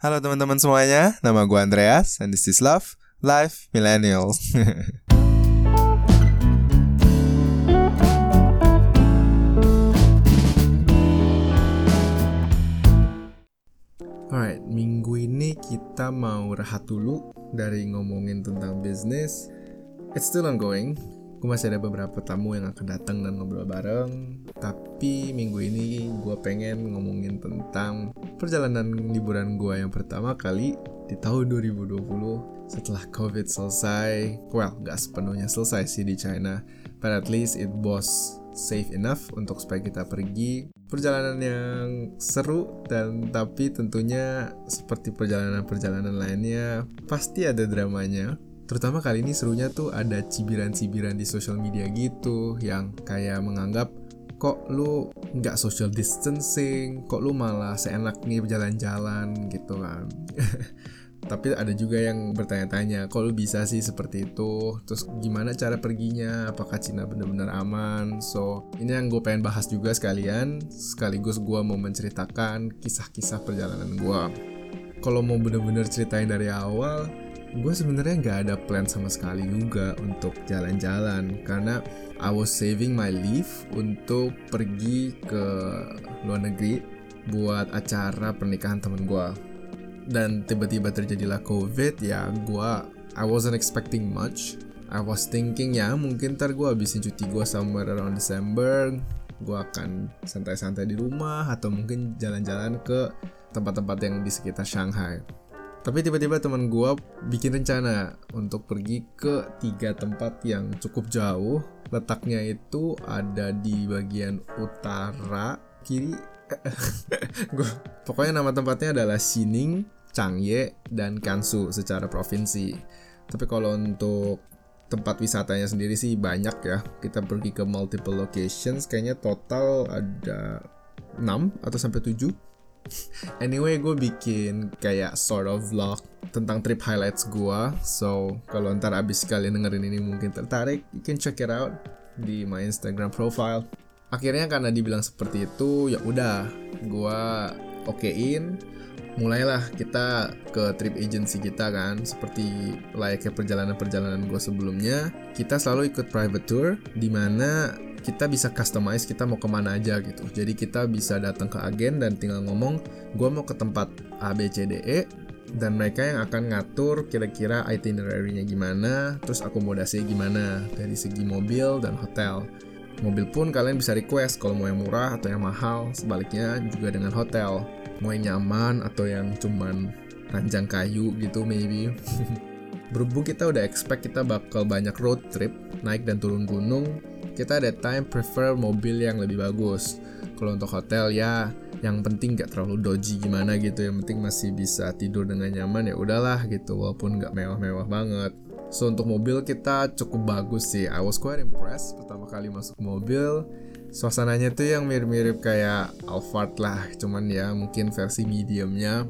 Halo teman-teman semuanya, nama gue Andreas and this is Love Life Millennial. Alright, minggu ini kita mau rehat dulu dari ngomongin tentang bisnis. It's still ongoing. Gue masih ada beberapa tamu yang akan datang dan ngobrol bareng. Tapi minggu ini gue pengen ngomongin tentang perjalanan liburan gue yang pertama kali di tahun 2020 setelah COVID selesai. Well, gak sepenuhnya selesai sih di China, but at least it was safe enough untuk supaya kita pergi perjalanan yang seru dan tapi tentunya seperti perjalanan-perjalanan lainnya pasti ada dramanya terutama kali ini serunya tuh ada cibiran-cibiran di social media gitu yang kayak menganggap kok lu nggak social distancing? Kok lu malah seenak nih jalan-jalan gitu kan. Tapi ada juga yang bertanya-tanya kok lu bisa sih seperti itu? Terus gimana cara perginya? Apakah Cina benar-benar aman? So ini yang gue pengen bahas juga sekalian sekaligus gue mau menceritakan kisah-kisah perjalanan gue kalau mau bener-bener ceritain dari awal gue sebenarnya nggak ada plan sama sekali juga untuk jalan-jalan karena I was saving my leave untuk pergi ke luar negeri buat acara pernikahan temen gue dan tiba-tiba terjadilah covid ya gue I wasn't expecting much. I was thinking ya mungkin ntar gue habisin cuti gue somewhere around December gue akan santai-santai di rumah atau mungkin jalan-jalan ke tempat-tempat yang di sekitar Shanghai tapi tiba-tiba teman gue bikin rencana untuk pergi ke tiga tempat yang cukup jauh letaknya itu ada di bagian utara kiri gue pokoknya nama tempatnya adalah Xining Changye dan Kansu secara provinsi. Tapi kalau untuk tempat wisatanya sendiri sih banyak ya. Kita pergi ke multiple locations, kayaknya total ada 6 atau sampai 7. Anyway, gue bikin kayak sort of vlog tentang trip highlights gue. So, kalau ntar abis kalian dengerin ini mungkin tertarik, you can check it out di my Instagram profile. Akhirnya karena dibilang seperti itu, ya udah, gue okein mulailah kita ke trip agency kita kan seperti layaknya perjalanan-perjalanan gue sebelumnya kita selalu ikut private tour di mana kita bisa customize kita mau ke mana aja gitu. Jadi kita bisa datang ke agen dan tinggal ngomong gue mau ke tempat A B C D E dan mereka yang akan ngatur kira-kira itinerary-nya gimana terus akomodasi gimana dari segi mobil dan hotel. Mobil pun kalian bisa request kalau mau yang murah atau yang mahal sebaliknya juga dengan hotel. Mau yang nyaman atau yang cuman ranjang kayu gitu maybe. Berhubung kita udah expect kita bakal banyak road trip naik dan turun gunung kita ada time prefer mobil yang lebih bagus. Kalau untuk hotel ya yang penting gak terlalu doji gimana gitu. Yang penting masih bisa tidur dengan nyaman ya udahlah gitu walaupun gak mewah-mewah banget. So untuk mobil kita cukup bagus sih. I was quite impressed pertama kali masuk mobil. Suasananya tuh yang mirip-mirip kayak Alphard lah cuman ya mungkin versi mediumnya.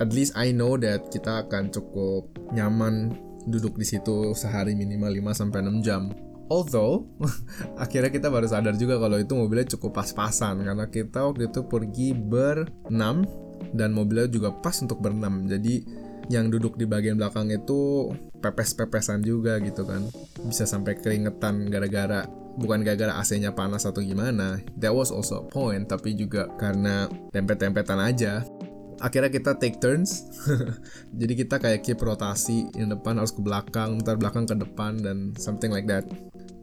At least I know that kita akan cukup nyaman duduk di situ sehari minimal 5 sampai 6 jam Although akhirnya kita baru sadar juga kalau itu mobilnya cukup pas-pasan karena kita waktu itu pergi berenam dan mobilnya juga pas untuk berenam. Jadi yang duduk di bagian belakang itu pepes-pepesan juga gitu kan. Bisa sampai keringetan gara-gara bukan gara-gara AC-nya panas atau gimana. That was also a point, tapi juga karena tempet-tempetan aja. Akhirnya kita take turns. Jadi kita kayak keep rotasi, yang depan harus ke belakang, ntar belakang ke depan dan something like that.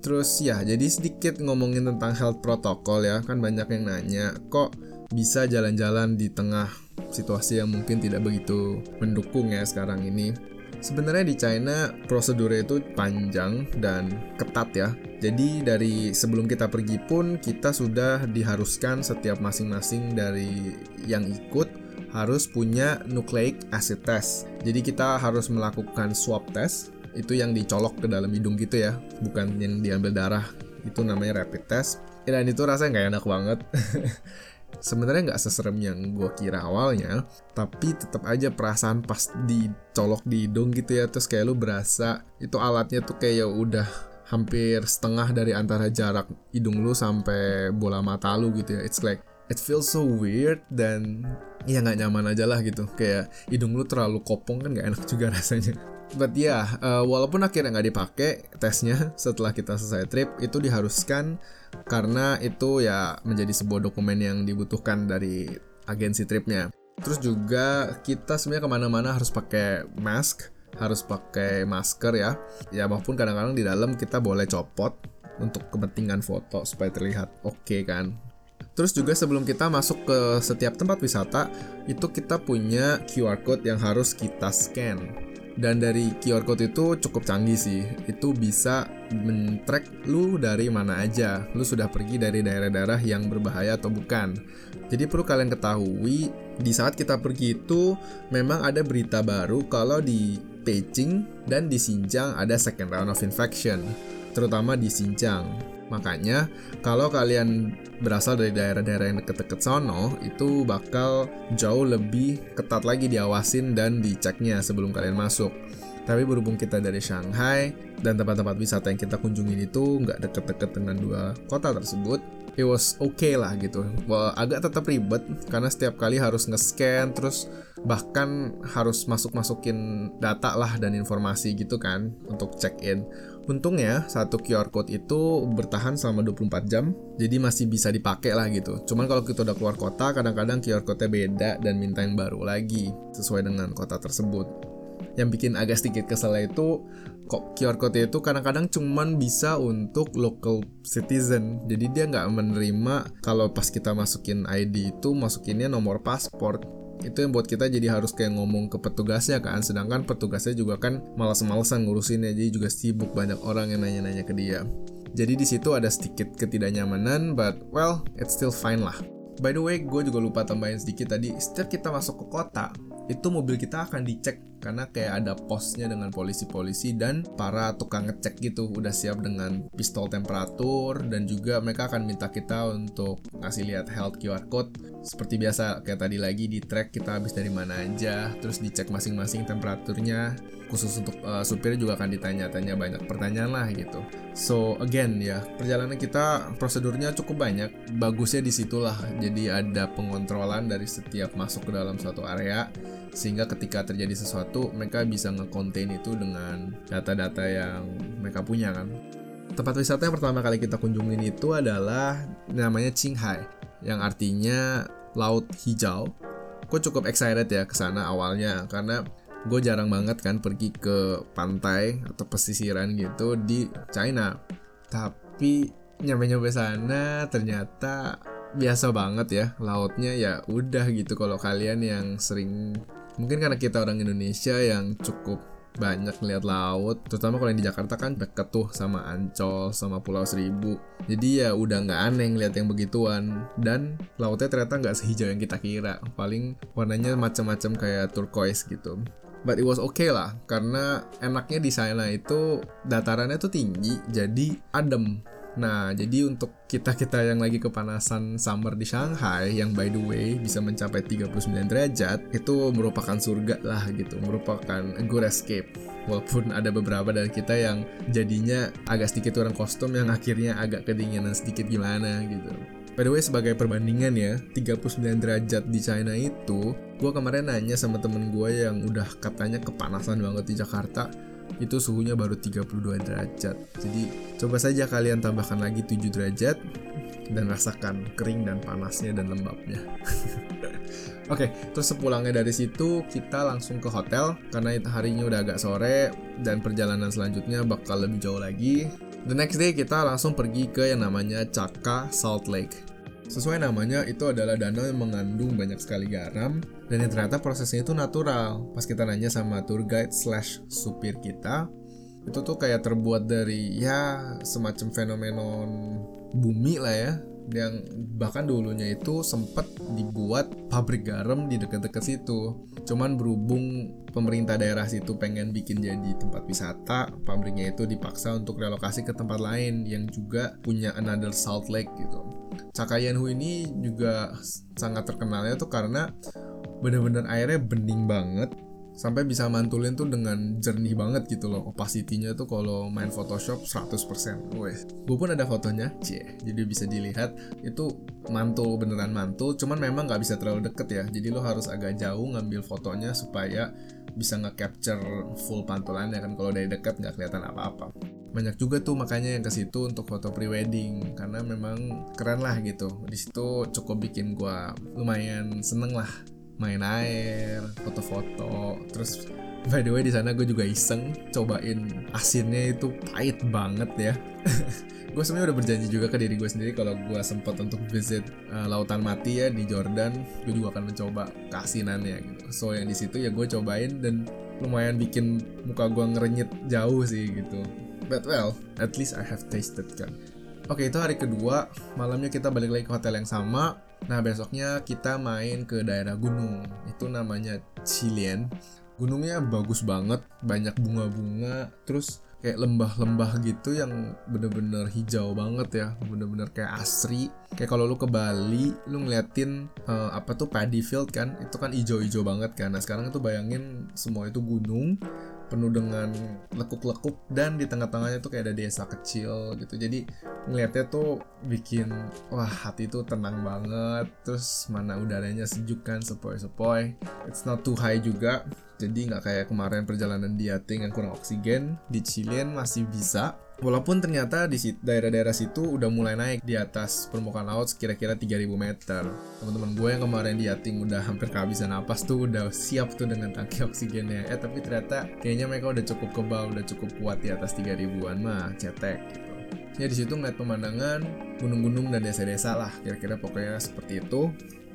Terus ya, jadi sedikit ngomongin tentang health protocol ya, kan banyak yang nanya, kok bisa jalan-jalan di tengah situasi yang mungkin tidak begitu mendukung ya sekarang ini Sebenarnya di China prosedurnya itu panjang dan ketat ya. Jadi dari sebelum kita pergi pun kita sudah diharuskan setiap masing-masing dari yang ikut harus punya nucleic acid test. Jadi kita harus melakukan swab test itu yang dicolok ke dalam hidung gitu ya, bukan yang diambil darah. Itu namanya rapid test. Dan itu rasanya nggak enak banget. sebenarnya nggak seserem yang gue kira awalnya tapi tetap aja perasaan pas dicolok di hidung gitu ya terus kayak lu berasa itu alatnya tuh kayak ya udah hampir setengah dari antara jarak hidung lu sampai bola mata lu gitu ya it's like it feels so weird dan ya nggak nyaman aja lah gitu. Kayak hidung lu terlalu kopong kan nggak enak juga rasanya. But ya yeah, uh, walaupun akhirnya nggak dipakai tesnya setelah kita selesai trip itu diharuskan karena itu ya menjadi sebuah dokumen yang dibutuhkan dari agensi tripnya. Terus juga kita sebenarnya ke mana-mana harus pakai mask harus pakai masker ya. Ya maupun kadang-kadang di dalam kita boleh copot untuk kepentingan foto supaya terlihat oke okay kan Terus juga sebelum kita masuk ke setiap tempat wisata, itu kita punya QR code yang harus kita scan. Dan dari QR code itu cukup canggih sih. Itu bisa men-track lu dari mana aja. Lu sudah pergi dari daerah-daerah yang berbahaya atau bukan. Jadi perlu kalian ketahui, di saat kita pergi itu memang ada berita baru kalau di Beijing dan di Xinjiang ada second round of infection, terutama di Xinjiang. Makanya, kalau kalian berasal dari daerah-daerah yang deket-deket sono, itu bakal jauh lebih ketat lagi diawasin dan diceknya sebelum kalian masuk. Tapi berhubung kita dari Shanghai dan tempat-tempat wisata yang kita kunjungin itu nggak deket-deket dengan dua kota tersebut, it was okay lah gitu. Well, agak tetap ribet karena setiap kali harus nge-scan terus bahkan harus masuk-masukin data lah dan informasi gitu kan untuk check-in. Untungnya satu QR code itu bertahan selama 24 jam, jadi masih bisa dipakai lah gitu. Cuman kalau kita udah keluar kota, kadang-kadang QR code-nya beda dan minta yang baru lagi sesuai dengan kota tersebut. Yang bikin agak sedikit kesel itu kok QR code itu kadang-kadang cuman bisa untuk local citizen jadi dia nggak menerima kalau pas kita masukin ID itu masukinnya nomor paspor itu yang buat kita jadi harus kayak ngomong ke petugasnya kan. Sedangkan petugasnya juga kan malas-malasan ngurusinnya jadi juga sibuk banyak orang yang nanya-nanya ke dia. Jadi di situ ada sedikit ketidaknyamanan but well it's still fine lah. By the way gue juga lupa tambahin sedikit tadi setiap kita masuk ke kota itu mobil kita akan dicek karena kayak ada posnya dengan polisi-polisi dan para tukang ngecek gitu udah siap dengan pistol temperatur dan juga mereka akan minta kita untuk ngasih lihat health QR code. Seperti biasa kayak tadi lagi di track kita habis dari mana aja terus dicek masing-masing temperaturnya. Khusus untuk uh, supir juga akan ditanya-tanya banyak pertanyaan lah gitu. So again ya perjalanan kita prosedurnya cukup banyak. Bagusnya di situlah jadi ada pengontrolan dari setiap masuk ke dalam suatu area sehingga ketika terjadi sesuatu mereka bisa nge-contain itu dengan data-data yang mereka punya kan. Tempat wisata yang pertama kali kita kunjungin itu adalah namanya Qinghai yang artinya laut hijau. Gue cukup excited ya ke sana awalnya karena gue jarang banget kan pergi ke pantai atau pesisiran gitu di China. Tapi nyampe-nyampe sana ternyata biasa banget ya lautnya ya udah gitu kalau kalian yang sering mungkin karena kita orang Indonesia yang cukup banyak lihat laut terutama kalau yang di Jakarta kan deket tuh sama Ancol sama Pulau Seribu. Jadi ya udah nggak aneh lihat yang begituan. Dan lautnya ternyata nggak sehijau yang kita kira. Paling warnanya macam-macam kayak turquoise gitu. But it was okay lah karena enaknya di sana itu datarannya tuh tinggi jadi adem Nah, jadi untuk kita-kita yang lagi kepanasan summer di Shanghai yang by the way bisa mencapai 39 derajat, itu merupakan surga lah gitu, merupakan a good escape. Walaupun ada beberapa dari kita yang jadinya agak sedikit kurang kostum yang akhirnya agak kedinginan sedikit gimana gitu. By the way, sebagai perbandingan ya, 39 derajat di China itu, gue kemarin nanya sama temen gue yang udah katanya kepanasan banget di Jakarta, itu suhunya baru 32 derajat. Jadi coba saja kalian tambahkan lagi 7 derajat dan rasakan kering dan panasnya dan lembabnya. Oke, okay, terus sepulangnya dari situ kita langsung ke hotel karena harinya udah agak sore dan perjalanan selanjutnya bakal lebih jauh lagi. The next day kita langsung pergi ke yang namanya Chaka Salt Lake. Sesuai namanya, itu adalah danau yang mengandung banyak sekali garam dan yang ternyata prosesnya itu natural. Pas kita nanya sama tour guide slash supir kita, itu tuh kayak terbuat dari ya semacam fenomenon bumi lah ya yang bahkan dulunya itu sempat dibuat pabrik garam di dekat-dekat situ. Cuman berhubung pemerintah daerah situ pengen bikin jadi tempat wisata, pabriknya itu dipaksa untuk relokasi ke tempat lain yang juga punya another salt lake gitu. Cakayanhu ini juga sangat terkenalnya tuh karena bener-bener airnya bening banget sampai bisa mantulin tuh dengan jernih banget gitu loh. Opacity-nya tuh kalau main Photoshop 100% wes. Gue pun ada fotonya cie. Jadi bisa dilihat itu mantul beneran mantul cuman memang nggak bisa terlalu deket ya. Jadi lo harus agak jauh ngambil fotonya supaya bisa nge-capture full pantulannya kan. Kalau dari dekat nggak kelihatan apa-apa. Banyak juga tuh makanya yang ke situ untuk foto prewedding karena memang keren lah gitu. Di situ cukup bikin gua lumayan seneng lah main air, foto-foto, terus by the way di sana gue juga iseng cobain asinnya itu pahit banget ya. gue sebenarnya udah berjanji juga ke diri gue sendiri kalau gue sempat untuk visit uh, lautan mati ya di Jordan, gue juga akan mencoba keasinannya gitu. So yang di situ ya gue cobain dan lumayan bikin muka gue ngerenyit jauh sih gitu. But well, at least I have tasted kan. Oke itu hari kedua, malamnya kita balik lagi ke hotel yang sama Nah besoknya kita main ke daerah gunung. Itu namanya Cilien Gunungnya bagus banget, banyak bunga-bunga Terus kayak lembah-lembah gitu yang bener-bener hijau banget ya Bener-bener kayak asri. Kayak kalau lu ke Bali, lu ngeliatin uh, apa tuh paddy field kan? Itu kan hijau-hijau banget kan? Nah sekarang itu bayangin semua itu gunung penuh dengan lekuk-lekuk dan di tengah-tengahnya tuh kayak ada desa kecil gitu. Jadi ngeliatnya tuh bikin wah hati tuh tenang banget terus mana udaranya sejuk kan sepoi-sepoi it's not too high juga jadi nggak kayak kemarin perjalanan di Yating yang kurang oksigen di Chilean masih bisa Walaupun ternyata di daerah-daerah situ udah mulai naik di atas permukaan laut kira-kira 3000 meter. Teman-teman gue yang kemarin di Yating udah hampir kehabisan napas tuh udah siap tuh dengan tangki oksigennya. Eh tapi ternyata kayaknya mereka udah cukup kebal, udah cukup kuat di atas 3000-an mah, cetek gitu. Ya di situ ngeliat pemandangan gunung-gunung dan desa-desa lah, kira-kira pokoknya seperti itu.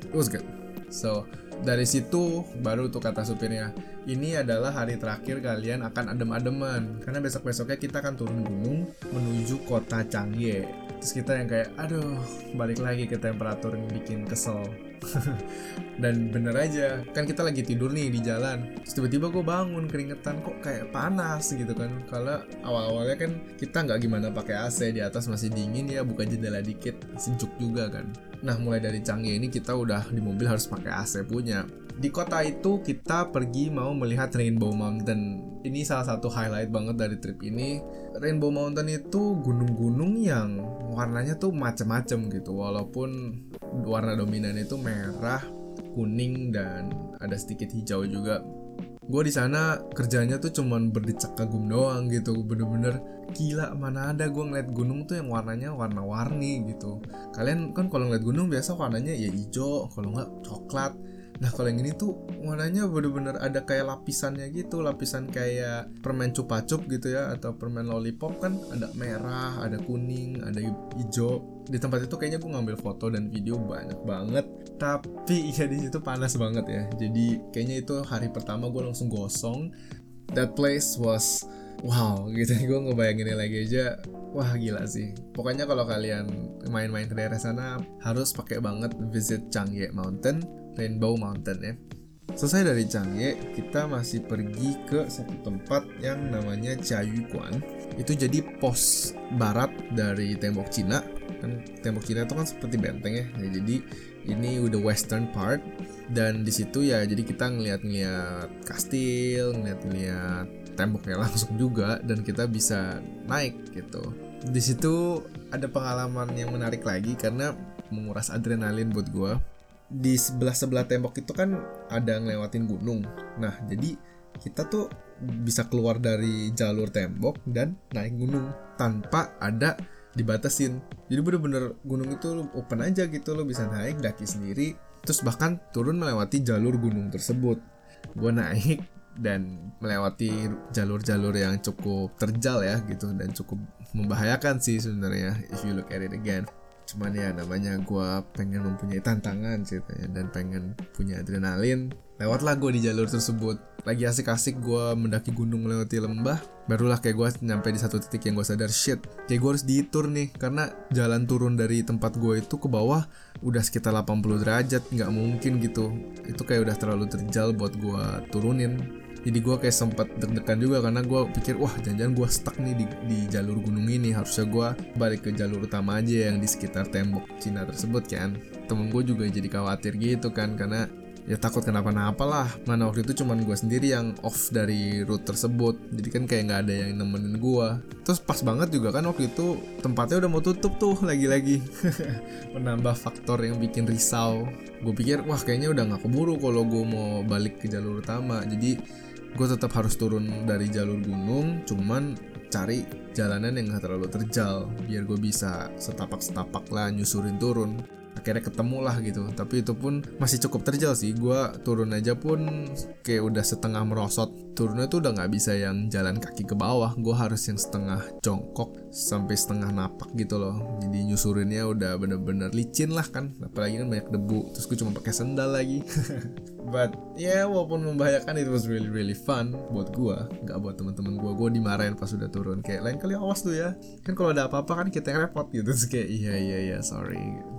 It was good. So, dari situ baru tuh kata supirnya ini adalah hari terakhir kalian akan adem-ademan karena besok-besoknya kita akan turun gunung menuju kota Cangye terus kita yang kayak aduh balik lagi ke temperatur yang bikin kesel dan bener aja kan kita lagi tidur nih di jalan tiba-tiba gue bangun keringetan kok kayak panas gitu kan kalau awal-awalnya kan kita nggak gimana pakai AC di atas masih dingin ya buka jendela dikit sejuk juga kan nah mulai dari canggih ini kita udah di mobil harus pakai AC punya di kota itu kita pergi mau melihat Rainbow Mountain. Ini salah satu highlight banget dari trip ini. Rainbow Mountain itu gunung-gunung yang warnanya tuh macem-macem gitu. Walaupun warna dominan itu merah, kuning dan ada sedikit hijau juga. Gue di sana kerjanya tuh cuman berdecak kagum doang gitu. Bener-bener gila mana ada gue ngeliat gunung tuh yang warnanya warna-warni gitu. Kalian kan kalau ngeliat gunung biasa warnanya ya hijau, kalau nggak coklat Nah kalau yang ini tuh warnanya bener-bener ada kayak lapisannya gitu Lapisan kayak permen cupa cup gitu ya Atau permen lollipop kan ada merah, ada kuning, ada hijau. Di tempat itu kayaknya gue ngambil foto dan video banyak banget. Tapi ya di situ panas banget ya. Jadi kayaknya itu hari pertama gue langsung gosong. That place was wow gitu. Gue ngebayanginnya lagi aja wah gila sih. Pokoknya kalau kalian main-main ke daerah sana harus pakai banget visit Changye Mountain Rainbow Mountain ya. Selesai dari Changye, kita masih pergi ke satu tempat yang namanya Chayuquan. Itu jadi pos barat dari tembok Cina. Kan tembok Cina itu kan seperti benteng ya. ya jadi ini udah western part dan di situ ya jadi kita ngeliat-ngeliat kastil, ngeliat-ngeliat temboknya langsung juga dan kita bisa naik gitu. Di situ ada pengalaman yang menarik lagi karena menguras adrenalin buat gue di sebelah sebelah tembok itu kan ada ngelewatin gunung. Nah, jadi kita tuh bisa keluar dari jalur tembok dan naik gunung tanpa ada dibatasin. Jadi bener-bener gunung itu open aja gitu lo bisa naik daki sendiri terus bahkan turun melewati jalur gunung tersebut. Gue naik dan melewati jalur-jalur yang cukup terjal ya gitu dan cukup membahayakan sih sebenarnya if you look at it again cuman ya namanya gue pengen mempunyai tantangan ceritanya dan pengen punya adrenalin. Lewatlah gue di jalur tersebut. Lagi asik-asik gue mendaki gunung melewati lembah barulah kayak gue nyampe di satu titik yang gue sadar shit kayak gue harus ditur nih. Karena jalan turun dari tempat gue itu ke bawah udah sekitar 80 derajat nggak mungkin gitu. Itu kayak udah terlalu terjal buat gue turunin jadi gue kayak sempat deg-degan juga karena gue pikir wah jangan-jangan gue stuck nih di, di jalur gunung ini. Harusnya gue balik ke jalur utama aja yang di sekitar tembok Cina tersebut kan. Temen gue juga jadi khawatir gitu kan karena ya takut kenapa-napa lah. Mana waktu itu cuman gue sendiri yang off dari route tersebut. Jadi kan kayak nggak ada yang nemenin gue terus pas banget juga kan waktu itu tempatnya udah mau tutup tuh lagi-lagi. Menambah faktor yang bikin risau. Gue pikir wah kayaknya udah nggak keburu kalau gue mau balik ke jalur utama. Jadi gue tetap harus turun dari jalur gunung cuman cari jalanan yang gak terlalu terjal biar gue bisa setapak-setapak lah nyusurin turun akhirnya ketemu lah gitu. Tapi itu pun masih cukup terjal sih. Gue turun aja pun kayak udah setengah merosot. Turunnya tuh udah nggak bisa yang jalan kaki ke bawah. Gue harus yang setengah jongkok sampai setengah napak gitu loh. Jadi nyusurinnya udah bener-bener licin lah kan. Apalagi kan banyak debu. Terus gue cuma pakai sendal lagi. But ya yeah, walaupun membahayakan itu was really really fun buat gue nggak buat teman-teman gue gue dimarahin pas udah turun. Kayak lain kali awas tuh ya. Kan kalau ada apa-apa kan kita yang repot gitu. Terus kayak iya iya iya sorry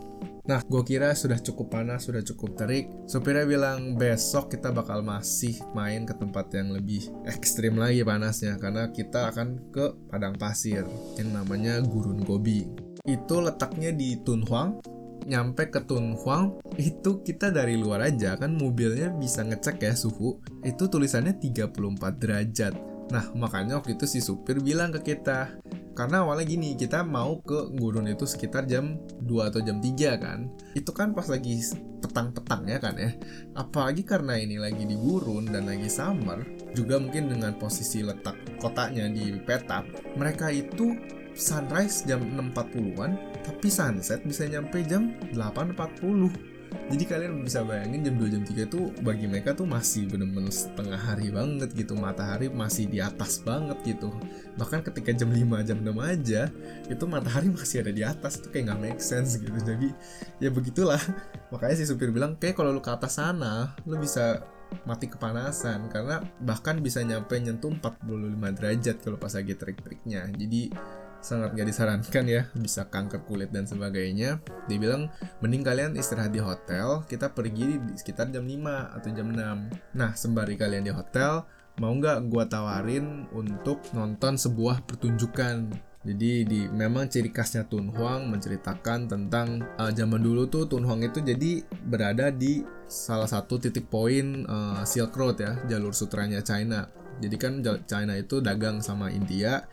Nah, gue kira sudah cukup panas, sudah cukup terik. Supirnya bilang besok kita bakal masih main ke tempat yang lebih ekstrim lagi panasnya karena kita akan ke padang pasir yang namanya Gurun Gobi. Itu letaknya di Tunhuang. Nyampe ke Tunhuang itu kita dari luar aja kan mobilnya bisa ngecek ya suhu. Itu tulisannya 34 derajat. Nah, makanya waktu itu si supir bilang ke kita, karena awalnya gini kita mau ke gurun itu sekitar jam 2 atau jam 3 kan. Itu kan pas lagi petang-petang ya kan ya. Apalagi karena ini lagi di gurun dan lagi summer juga mungkin dengan posisi letak kotanya di peta mereka itu sunrise jam 6.40an tapi sunset bisa nyampe jam 8.40 jadi kalian bisa bayangin jam 2 jam 3 itu bagi mereka tuh masih bener-bener setengah hari banget gitu. Matahari masih di atas banget gitu. Bahkan ketika jam 5 jam 6 aja itu matahari masih ada di atas. Itu kayak nggak make sense gitu. Jadi ya begitulah. Makanya si supir bilang kayak kalau lu ke atas sana lu bisa mati kepanasan. Karena bahkan bisa nyampe nyentuh 45 derajat kalau pas lagi trik-triknya jadi sangat gak disarankan ya bisa kanker kulit dan sebagainya. Dia bilang mending kalian istirahat di hotel kita pergi di sekitar jam 5 atau jam 6 nah sembari kalian di hotel mau nggak gua tawarin untuk nonton sebuah pertunjukan? Jadi di memang ciri khasnya Tunhuang menceritakan tentang uh, zaman dulu tuh Tunhuang itu jadi berada di salah satu titik poin uh, Silk Road ya jalur sutranya China. Jadi kan China itu dagang sama India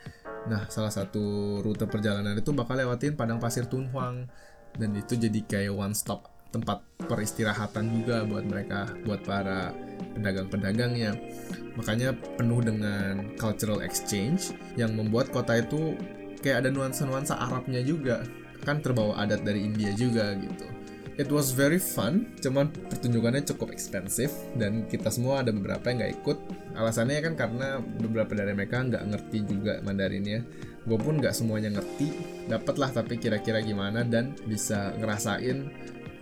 Nah, salah satu rute perjalanan itu bakal lewatin padang pasir Tunhuang dan itu jadi kayak one stop tempat peristirahatan juga buat mereka, buat para pedagang-pedagangnya. Makanya penuh dengan cultural exchange yang membuat kota itu kayak ada nuansa-nuansa Arabnya juga. Kan terbawa adat dari India juga gitu. It was very fun, cuman pertunjukannya cukup ekspensif dan kita semua ada beberapa yang nggak ikut. Alasannya kan karena beberapa dari mereka nggak ngerti juga Mandarinnya. Gue pun nggak semuanya ngerti, dapatlah tapi kira-kira gimana dan bisa ngerasain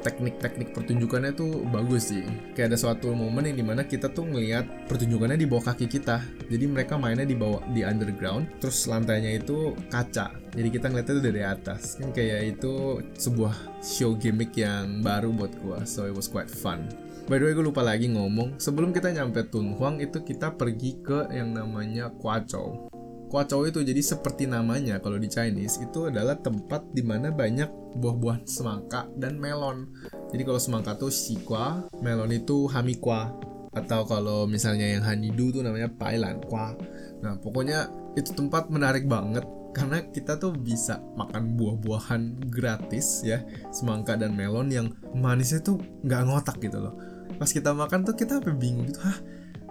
teknik-teknik pertunjukannya tuh bagus sih. Kayak ada suatu momen yang di mana kita tuh ngeliat pertunjukannya di bawah kaki kita. Jadi mereka mainnya di bawah di underground, terus lantainya itu kaca. Jadi kita ngeliatnya tuh dari atas. Kan kayak itu sebuah show gimmick yang baru buat gua. So it was quite fun. By the way, gue lupa lagi ngomong. Sebelum kita nyampe Tunhuang itu kita pergi ke yang namanya Kuachou. Kuachou itu jadi seperti namanya kalau di Chinese itu adalah tempat di mana banyak buah-buahan semangka dan melon. Jadi kalau semangka tuh sikwa, melon itu hamikwa atau kalau misalnya yang honeydew tuh namanya pailan kwa. Nah pokoknya itu tempat menarik banget karena kita tuh bisa makan buah-buahan gratis ya semangka dan melon yang manisnya tuh nggak ngotak gitu loh pas kita makan tuh kita sampai bingung gitu hah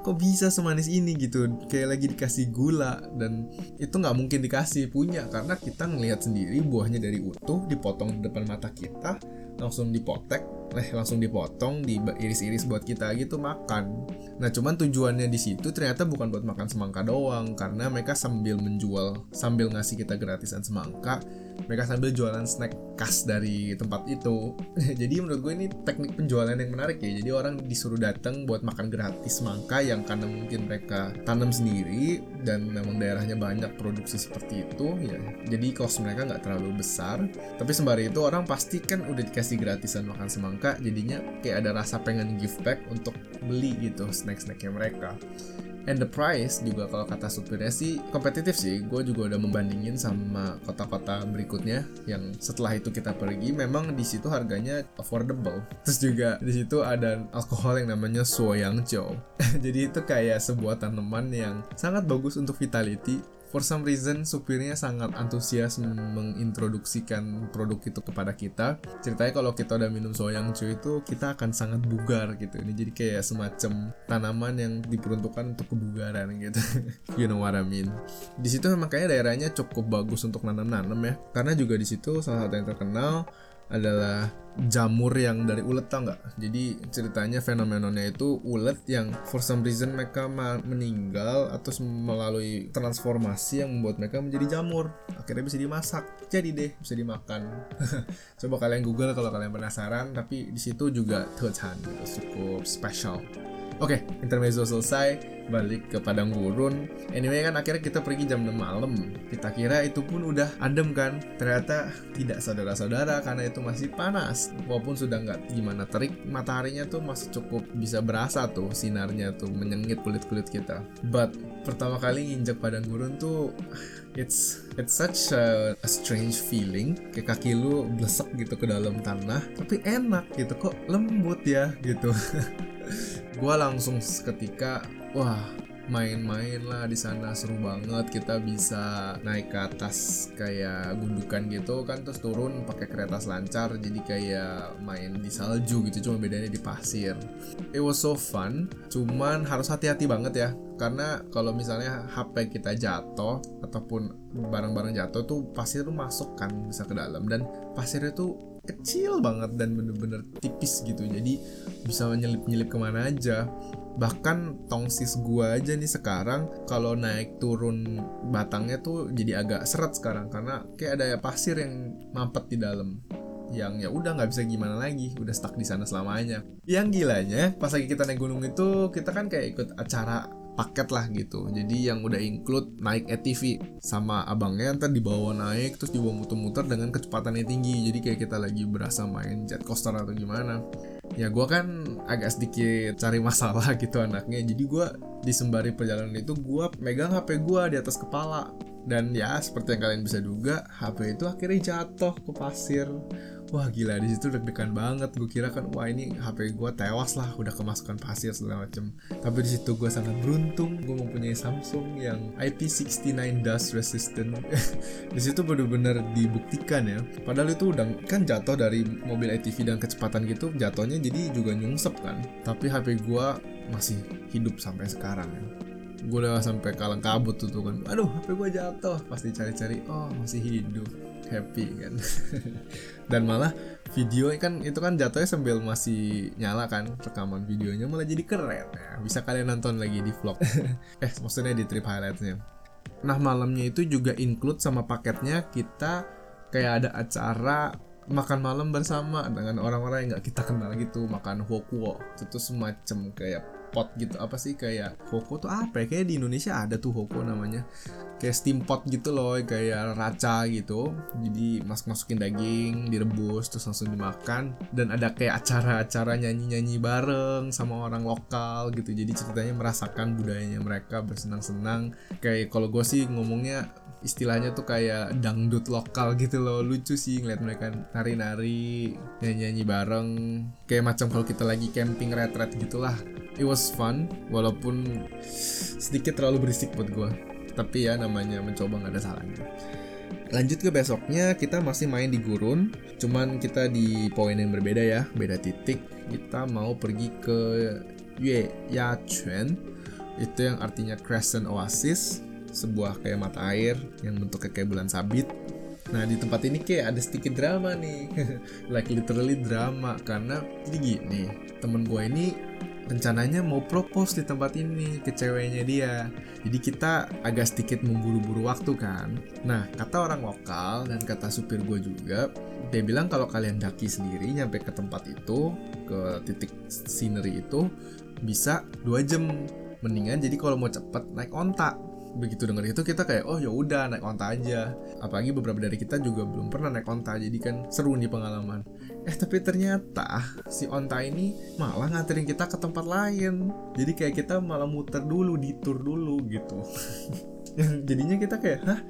kok bisa semanis ini gitu? Kayak lagi dikasih gula dan itu nggak mungkin dikasih punya. Karena kita ngelihat sendiri buahnya dari utuh dipotong di depan mata kita langsung dipotek eh langsung dipotong diiris-iris buat kita gitu makan. Nah cuman tujuannya di situ ternyata bukan buat makan semangka doang karena mereka sambil menjual sambil ngasih kita gratisan semangka mereka sambil jualan snack khas dari tempat itu. Jadi menurut gue ini teknik penjualan yang menarik ya. Jadi orang disuruh datang buat makan gratis mangka yang karena mungkin mereka tanam sendiri dan memang daerahnya banyak produksi seperti itu ya. Jadi cost mereka nggak terlalu besar. Tapi sembari itu orang pasti kan udah dikasih gratisan makan semangka jadinya kayak ada rasa pengen give back untuk beli gitu snack-snacknya mereka. And the price juga kalau kata supirnya sih kompetitif sih. Gue juga udah membandingin sama kota-kota berikutnya yang setelah itu kita pergi memang di situ harganya affordable. Terus juga di situ ada alkohol yang namanya Soyangjo jadi itu kayak sebuah tanaman yang sangat bagus untuk vitality for some reason supirnya sangat antusias mengintroduksikan produk itu kepada kita. Ceritanya kalau kita udah minum soyang cuy itu kita akan sangat bugar gitu. Ini jadi kayak semacam tanaman yang diperuntukkan untuk kebugaran gitu. You know what I mean. Di situ memang kayaknya daerahnya cukup bagus untuk nanam-nanam ya. Karena juga di situ salah satu yang terkenal adalah jamur yang dari ulet tau nggak? Jadi ceritanya fenomenanya itu ulet yang for some reason mereka meninggal atau melalui transformasi yang membuat mereka menjadi jamur. Akhirnya bisa dimasak. Jadi deh bisa dimakan. Coba kalian google kalau kalian penasaran. Tapi di situ juga Tuhan gitu, cukup special. Oke, okay, intermezzo selesai, balik ke padang gurun. Anyway kan akhirnya kita pergi jam 6 malam. Kita kira itu pun udah adem kan. Ternyata tidak saudara-saudara karena itu masih panas. Walaupun sudah nggak gimana terik, mataharinya tuh masih cukup bisa berasa tuh sinarnya tuh menyengit kulit-kulit kita. But pertama kali nginjak padang gurun tuh it's it's such a, a strange feeling. Kayak kaki lu blesek gitu ke dalam tanah tapi enak gitu. Kok lembut ya gitu. Gue langsung seketika wah main-main lah di sana seru banget. Kita bisa naik ke atas kayak gundukan gitu kan terus turun pakai kereta selancar jadi kayak main di salju gitu cuma bedanya di pasir. It was so fun cuman harus hati-hati banget ya karena kalau misalnya HP kita jatuh ataupun barang-barang jatuh tuh pasir tuh masuk kan bisa ke dalam dan pasirnya tuh kecil banget dan bener-bener tipis gitu. Jadi bisa nyelip-nyelip ke mana aja. Bahkan tongsis gua aja nih sekarang kalau naik turun batangnya tuh jadi agak seret sekarang. Karena kayak ada pasir yang mampet di dalam. Yang ya udah nggak bisa gimana lagi. Udah stuck di sana selamanya. Yang gilanya pas lagi kita naik gunung itu kita kan kayak ikut acara paket lah gitu. Jadi yang udah include naik ATV sama abangnya ntar dibawa naik terus dibawa muter-muter dengan kecepatan yang tinggi. Jadi kayak kita lagi berasa main jet coaster atau gimana. Ya gue kan agak sedikit cari masalah gitu anaknya. Jadi gue di sembari perjalanan itu gue megang HP gue di atas kepala. Dan ya seperti yang kalian bisa duga HP itu akhirnya jatuh ke pasir wah gila di situ deg-degan banget. Gue kira kan wah ini HP gue tewas lah udah kemasukan pasir segala macem. Tapi di situ gue sangat beruntung gue mempunyai Samsung yang IP69 dust resistant. Di situ benar-benar dibuktikan ya. Padahal itu udah kan jatuh dari mobil ATV dan kecepatan gitu jatuhnya jadi juga nyungsep kan. Tapi HP gue masih hidup sampai sekarang ya. Gue udah sampai kalang kabut tuh, tuh kan. Aduh HP gue jatuh. Pasti cari-cari oh masih hidup happy kan. Dan malah video kan itu kan jatuhnya sambil masih nyala kan rekaman videonya malah jadi keren. Ya bisa kalian nonton lagi di vlog. Eh maksudnya di trip highlightsnya nah malamnya itu juga include sama paketnya kita kayak ada acara makan malam bersama dengan orang-orang yang nggak kita kenal gitu makan hokuo itu tuh semacam kayak pot gitu. Apa sih kayak hoko tuh apa ya? Kayak di Indonesia ada tuh hoko namanya. Kayak steam pot gitu loh kayak raca gitu. Jadi mas masukin daging direbus terus langsung dimakan. Dan ada kayak acara-acara nyanyi-nyanyi bareng sama orang lokal gitu. Jadi ceritanya merasakan budayanya mereka bersenang-senang. Kayak kalau gue sih ngomongnya istilahnya tuh kayak dangdut lokal gitu loh. Lucu sih ngeliat mereka nari-nari nyanyi-nyanyi bareng. Kayak macam kalau kita lagi camping retret gitulah. It was fun walaupun sedikit terlalu berisik buat gue tapi ya namanya mencoba nggak ada salahnya. Lanjut ke besoknya kita masih main di gurun. Cuman kita di poin yang berbeda ya beda titik. Kita mau pergi ke Yue Ya Chuan itu yang artinya Crescent Oasis sebuah kayak mata air yang bentuknya kayak bulan sabit. Nah di tempat ini kayak ada sedikit drama nih, like literally drama karena jadi gini temen gue ini rencananya mau propose di tempat ini ke ceweknya dia. Jadi kita agak sedikit memburu-buru waktu kan. Nah kata orang lokal dan kata supir gue juga, dia bilang kalau kalian daki sendiri nyampe ke tempat itu ke titik scenery itu bisa dua jam mendingan jadi kalau mau cepet naik ontak begitu denger itu kita kayak oh ya udah naik onta aja. Apalagi beberapa dari kita juga belum pernah naik onta jadi kan seru nih pengalaman. Eh tapi ternyata si onta ini malah nganterin kita ke tempat lain. Jadi kayak kita malah muter dulu di tour dulu gitu. Jadinya kita kayak hah?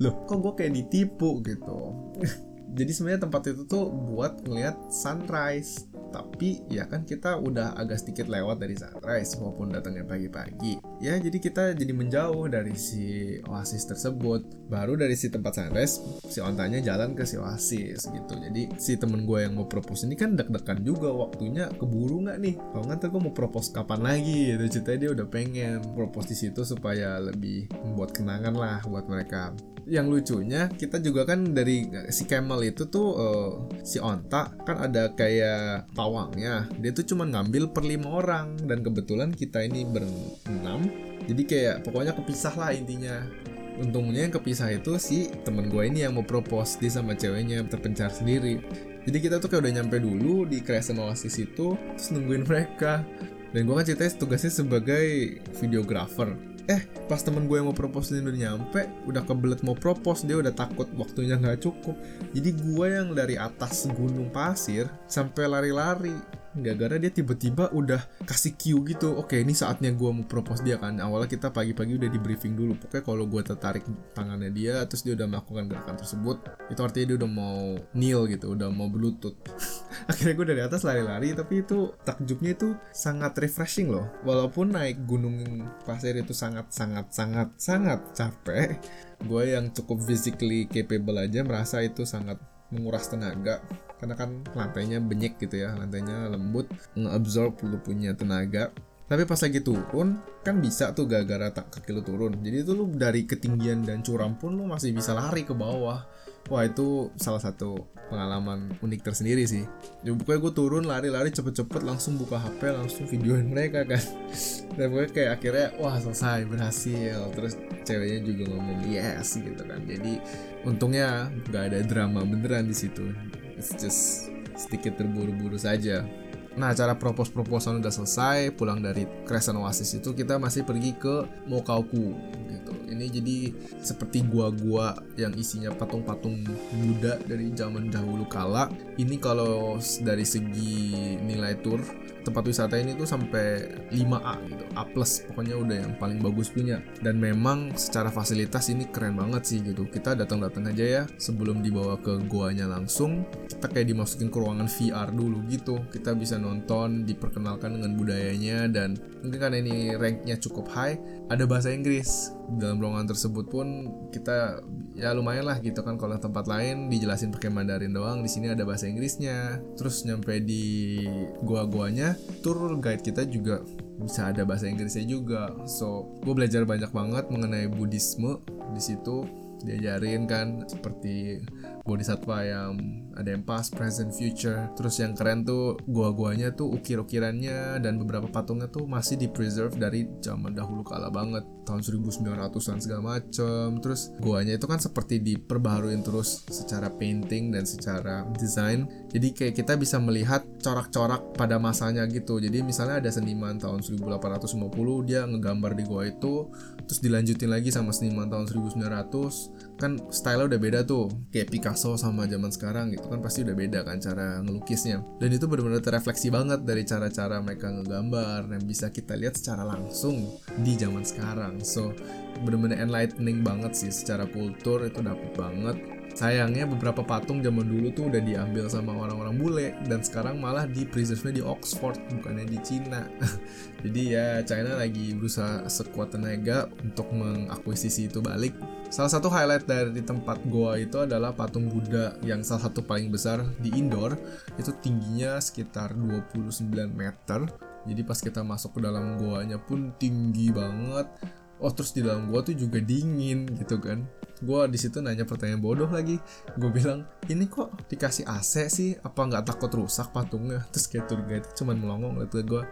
Loh kok gue kayak ditipu? gitu. Jadi sebenarnya tempat itu tuh buat ngeliat sunrise tapi ya kan kita udah agak sedikit lewat dari sunrise walaupun datangnya pagi-pagi. Ya jadi kita jadi menjauh dari si oasis tersebut. Baru dari si tempat sunrise si ontanya jalan ke si oasis gitu. Jadi si temen gue yang mau propose ini kan deg-degan juga waktunya keburu nggak nih? Kalau nggak gue mau propose kapan lagi gitu. Ceritanya dia udah pengen propose di situ supaya lebih membuat kenangan lah buat mereka yang lucunya kita juga kan dari si camel itu tuh uh, si onta kan ada kayak pawangnya. Dia tuh cuma ngambil per lima orang. Dan kebetulan kita ini berenam. Jadi kayak pokoknya kepisah lah intinya. Untungnya yang kepisah itu si temen gue ini yang mau propose dia sama ceweknya terpencar sendiri. Jadi kita tuh kayak udah nyampe dulu di Crescent Oasis itu terus nungguin mereka. Dan gue kan ceritanya tugasnya sebagai videographer eh pas temen gue yang mau propose ini udah nyampe udah kebelet mau propose dia udah takut waktunya nggak cukup. Jadi gue yang dari atas gunung pasir sampai lari-lari. Gara-gara dia tiba-tiba udah kasih cue gitu oke ini saatnya gue mau propose dia kan. Awalnya kita pagi-pagi udah di briefing dulu. Pokoknya kalau gue tertarik tangannya dia terus dia udah melakukan gerakan tersebut itu artinya dia udah mau kneel gitu udah mau berlutut akhirnya gue dari atas lari-lari tapi itu takjubnya itu sangat refreshing loh. Walaupun naik gunung pasir itu sangat sangat sangat sangat capek gue yang cukup physically capable aja merasa itu sangat menguras tenaga. Karena kan lantainya benyek gitu ya lantainya lembut ngeabsorb lu punya tenaga. Tapi pas lagi turun kan bisa tuh gara-gara tak kaki lu turun. Jadi itu lu dari ketinggian dan curam pun lu masih bisa lari ke bawah wah itu salah satu pengalaman unik tersendiri sih. Ya pokoknya gue turun lari-lari cepet-cepet langsung buka HP langsung videoin mereka kan. Dan pokoknya kayak akhirnya wah selesai berhasil. Terus ceweknya juga ngomong yes gitu kan. Jadi untungnya nggak ada drama beneran di situ. It's just sedikit terburu-buru saja Nah, cara propose-proposan udah selesai, pulang dari Crescent Oasis itu kita masih pergi ke Mokauku gitu. Ini jadi seperti gua-gua yang isinya patung-patung Buddha dari zaman dahulu kala. Ini kalau dari segi nilai tour tempat wisata ini tuh sampai 5A gitu. A plus pokoknya udah yang paling bagus punya. Dan memang secara fasilitas ini keren banget sih gitu. Kita datang-datang aja ya sebelum dibawa ke goanya langsung kita kayak dimasukin ke ruangan VR dulu gitu. Kita bisa nonton diperkenalkan dengan budayanya dan mungkin karena ini ranknya cukup high ada bahasa Inggris. Dalam ruangan tersebut pun kita ya lumayan lah gitu kan. Kalau tempat lain dijelasin pakai Mandarin doang di sini ada bahasa Inggrisnya. Terus nyampe di gua-guanya tour guide kita juga bisa ada bahasa Inggrisnya juga. So gue belajar banyak banget mengenai Buddhisme di situ. Diajarin kan seperti bodhisattva yang ada yang past, present, future. Terus yang keren tuh gua-guanya tuh ukir-ukirannya dan beberapa patungnya tuh masih di preserve dari zaman dahulu kala banget, tahun 1900-an segala macem. Terus guanya itu kan seperti diperbaharuin terus secara painting dan secara desain. Jadi kayak kita bisa melihat corak-corak pada masanya gitu. Jadi misalnya ada seniman tahun 1850 dia ngegambar di gua itu, terus dilanjutin lagi sama seniman tahun 1900 kan style udah beda tuh. Kayak Picasso sama zaman sekarang gitu kan pasti udah beda kan cara ngelukisnya. Dan itu benar-benar terrefleksi banget dari cara-cara mereka ngegambar yang bisa kita lihat secara langsung di zaman sekarang. So benar-benar enlightening banget sih. Secara kultur itu dapet banget Sayangnya beberapa patung zaman dulu tuh udah diambil sama orang-orang bule dan sekarang malah di preserve di Oxford bukannya di Cina. Jadi ya China lagi berusaha sekuat tenaga untuk mengakuisisi itu balik. Salah satu highlight dari tempat goa itu adalah patung Buddha yang salah satu paling besar di indoor. Itu tingginya sekitar 29 meter. Jadi pas kita masuk ke dalam goanya pun tinggi banget oh terus di dalam gua tuh juga dingin gitu kan. Gua di situ nanya pertanyaan bodoh lagi. Gue bilang ini kok dikasih AC sih? Apa nggak takut rusak patungnya? Terus kayak tour guide cuman melongong liat gue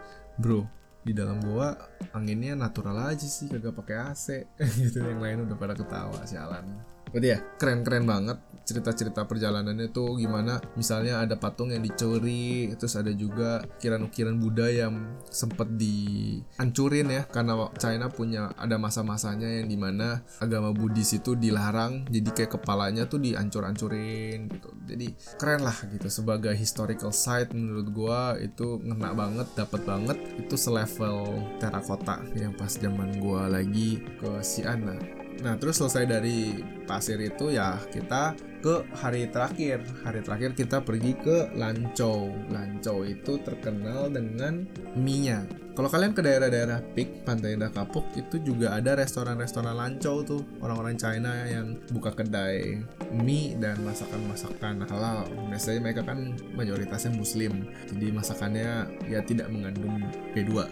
bro di dalam gua anginnya natural aja sih kagak pakai AC gitu yang lain udah pada ketawa sialan berarti ya? Keren-keren banget cerita-cerita perjalanannya tuh gimana misalnya ada patung yang dicuri terus ada juga ukiran-ukiran Buddha yang sempet dihancurin ya karena China punya ada masa-masanya yang di mana agama Buddhis itu dilarang jadi kayak kepalanya tuh dihancur-hancurin gitu. Jadi keren lah gitu sebagai historical site menurut gua itu ngena banget dapat banget itu selevel terakota yang pas zaman gua lagi ke Siana Nah terus selesai dari pasir itu ya kita ke hari terakhir. Hari terakhir kita pergi ke Lancou. Lancou itu terkenal dengan mie-nya. Kalau kalian ke daerah-daerah Peak, Pantai Indah Kapuk itu juga ada restoran-restoran Lancou tuh. Orang-orang China yang buka kedai mie dan masakan-masakan halal. Biasanya mereka kan mayoritasnya muslim. Jadi masakannya ya tidak mengandung B2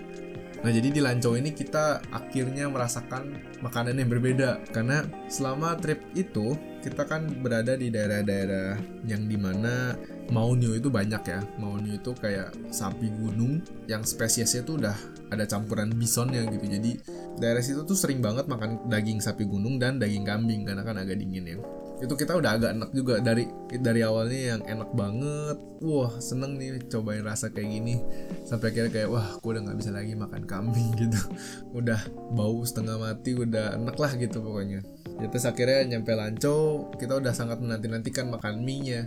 Nah jadi di Lancau ini kita akhirnya merasakan makanan yang berbeda. Karena selama trip itu kita kan berada di daerah-daerah yang di mana Maunyu itu banyak ya. Maunyu itu kayak sapi gunung yang spesiesnya tuh udah ada campuran bisonnya gitu. Jadi daerah situ tuh sering banget makan daging sapi gunung dan daging kambing karena kan agak dingin ya itu kita udah agak enak juga dari dari awalnya yang enak banget. Wah seneng nih cobain rasa kayak gini. Sampai akhirnya kayak wah gue udah nggak bisa lagi makan kambing gitu. Udah bau setengah mati udah enak lah gitu pokoknya. Ya terus akhirnya nyampe Lanco kita udah sangat menanti nantikan makan mie nya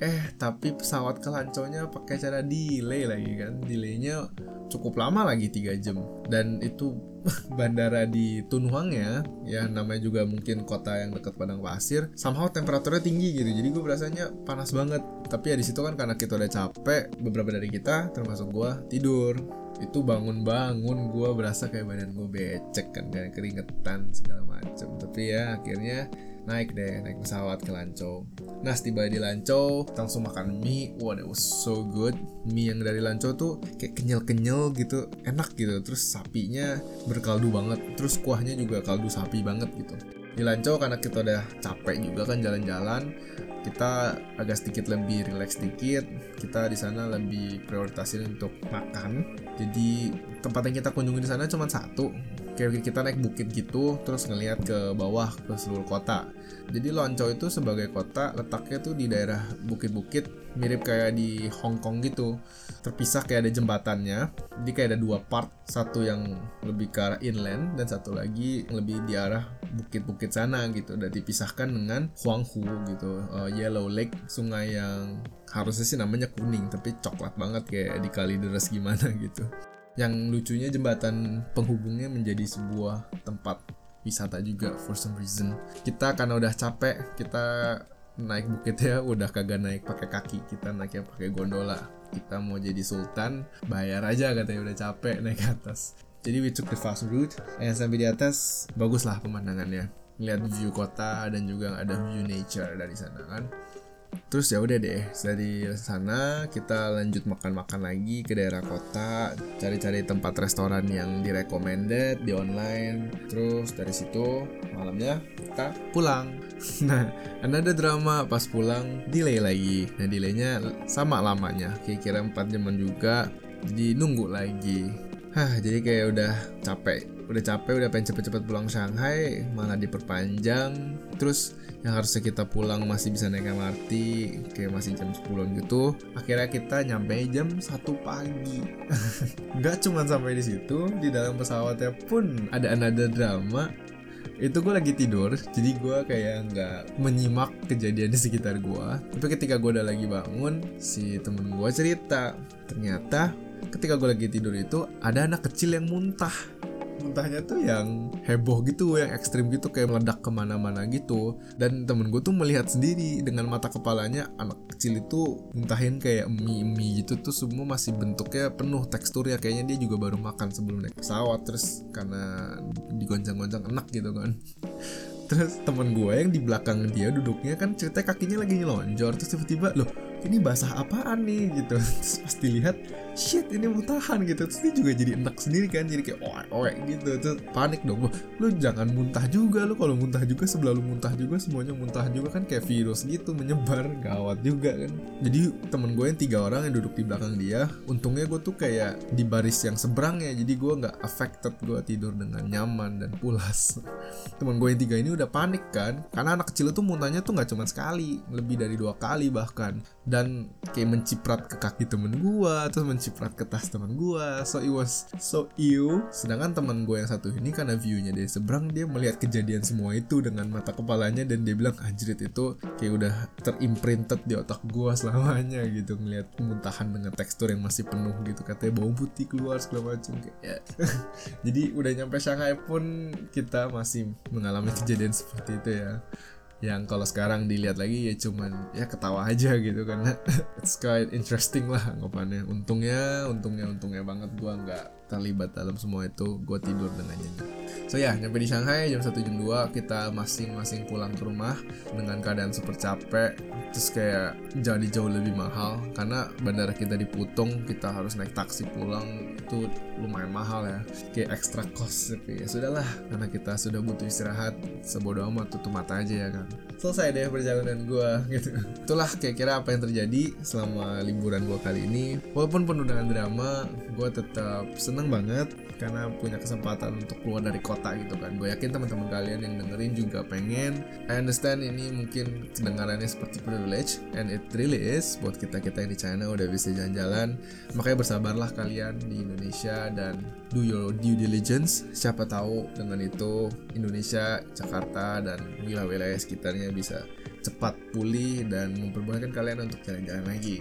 eh tapi pesawat ke Lanconya pakai cara delay lagi kan. Delaynya cukup lama lagi tiga jam. Dan itu bandara di Tunhuang ya ya namanya juga mungkin kota yang dekat padang pasir somehow temperaturnya tinggi gitu. Jadi gue berasanya panas banget. Tapi ya di situ kan karena kita udah capek beberapa dari kita termasuk gue tidur. Itu bangun-bangun gue berasa kayak badan gue becek kan kayak keringetan segala macam tapi ya akhirnya naik deh naik pesawat ke Lancau. Nah setiba di Lancau langsung makan mie. Wah that was so good. Mie yang dari Lancau tuh kayak kenyal-kenyal gitu enak gitu. Terus sapinya berkaldu banget. Terus kuahnya juga kaldu sapi banget gitu. Di Lancau karena kita udah capek juga kan jalan-jalan kita agak sedikit lebih relax sedikit kita di sana lebih prioritasin untuk makan. Jadi tempat yang kita kunjungi di sana cuma satu kayak kita naik bukit gitu terus ngelihat ke bawah ke seluruh kota. Jadi Loncau itu sebagai kota letaknya tuh di daerah bukit-bukit mirip kayak di Hong Kong gitu. Terpisah kayak ada jembatannya jadi kayak ada dua part. Satu yang lebih ke arah inland dan satu lagi lebih di arah bukit-bukit sana gitu. Dan dipisahkan dengan Huanghu gitu uh, Yellow Lake sungai yang harusnya sih namanya kuning tapi coklat banget kayak di kali deres gimana gitu yang lucunya jembatan penghubungnya menjadi sebuah tempat wisata juga for some reason. Kita karena udah capek kita naik bukitnya udah kagak naik pakai kaki kita naiknya pakai gondola. Kita mau jadi sultan bayar aja katanya udah capek naik ke atas. Jadi we took the fast route yang sampai di atas bagus lah pemandangannya. Lihat view kota dan juga ada view nature dari sana kan Terus ya udah deh dari sana kita lanjut makan-makan lagi ke daerah kota, cari-cari tempat restoran yang direcommended di online. Terus dari situ malamnya kita pulang. Nah, ada drama pas pulang delay lagi. Nah, delaynya sama lamanya, kira-kira 4 jaman juga. Jadi nunggu lagi. Hah, jadi kayak udah capek udah capek udah pengen cepet-cepet pulang Shanghai malah diperpanjang. Terus yang harusnya kita pulang masih bisa naik MRT kayak masih jam 10 gitu. Akhirnya kita nyampe jam 1 pagi. Nggak cuma sampai di situ di dalam pesawatnya pun ada another drama. Itu gue lagi tidur jadi gue kayak nggak menyimak kejadian di sekitar gue tapi ketika gue udah lagi bangun si temen gue cerita ternyata ketika gue lagi tidur itu ada anak kecil yang muntah muntahnya tuh yang heboh gitu yang ekstrim gitu kayak meledak ke mana-mana gitu. Dan temen gue tuh melihat sendiri dengan mata kepalanya anak kecil itu muntahin kayak mie mie gitu tuh semua masih bentuknya penuh tekstur ya. Kayaknya dia juga baru makan sebelum naik pesawat terus karena digoncang-goncang enak gitu kan. Terus temen gue yang di belakang dia duduknya kan ceritanya kakinya lagi nyelonjor terus tiba-tiba loh ini basah apaan nih? gitu. Terus pas dilihat shit ini muntahan gitu. Terus dia juga jadi enak sendiri kan jadi kayak oek oek gitu. Terus panik dong. Lu jangan muntah juga lu kalau muntah juga sebelah lu muntah juga semuanya muntah juga kan kayak virus gitu menyebar gawat juga kan. Jadi temen gue yang tiga orang yang duduk di belakang dia untungnya gue tuh kayak di baris yang seberang ya jadi gue nggak affected gue tidur dengan nyaman dan pulas. Temen gue yang tiga ini udah panik kan karena anak kecil itu muntahnya tuh nggak cuma sekali lebih dari dua kali bahkan. Dan kayak menciprat ke kaki temen gue terus menciprat ke tas temen gue so it was so ew sedangkan temen gue yang satu ini karena viewnya dari seberang dia melihat kejadian semua itu dengan mata kepalanya dan dia bilang anjrit itu kayak udah terimprinted di otak gue selamanya gitu. Ngelihat muntahan dengan tekstur yang masih penuh gitu. Katanya bau putih keluar segala macam kayak ya. jadi udah nyampe Shanghai pun kita masih mengalami kejadian seperti itu ya yang kalau sekarang dilihat lagi ya cuman ya ketawa aja gitu karena it's quite interesting lah anggapannya untungnya untungnya untungnya banget. Gua nggak terlibat dalam semua itu gue tidur nyenyak so ya nyampe di Shanghai jam 1 jam 2 kita masing-masing pulang ke rumah dengan keadaan super capek terus kayak jadi jauh lebih mahal. Karena bandara kita di Putong kita harus naik taksi pulang itu lumayan mahal ya. Kayak extra cost tapi ya. Sudahlah karena kita sudah butuh istirahat sebodoh amat tutup mata aja ya kan. Selesai deh perjalanan gue gitu. Itulah kira-kira apa yang terjadi selama liburan gue kali ini. Walaupun penuh dengan drama gue tetap seneng banget karena punya kesempatan untuk keluar dari kota gitu kan. Gue yakin teman-teman kalian yang dengerin juga pengen. I understand ini mungkin kedengarannya seperti privilege and it really is buat kita kita yang di China udah bisa jalan-jalan. Makanya bersabarlah kalian di Indonesia dan do your due diligence. Siapa tahu dengan itu Indonesia Jakarta dan wilayah-wilayah sekitarnya bisa cepat pulih dan memperbolehkan kalian untuk jalan-jalan lagi.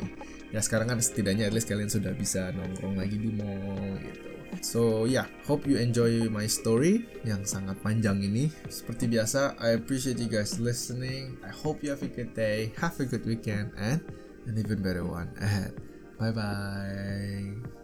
Ya sekarang kan setidaknya at least kalian sudah bisa nongkrong lagi di mall gitu So yeah, hope you enjoy my story yang sangat panjang ini. Seperti biasa, I appreciate you guys listening. I hope you have a good day, have a good weekend, and an even better one ahead. Bye bye.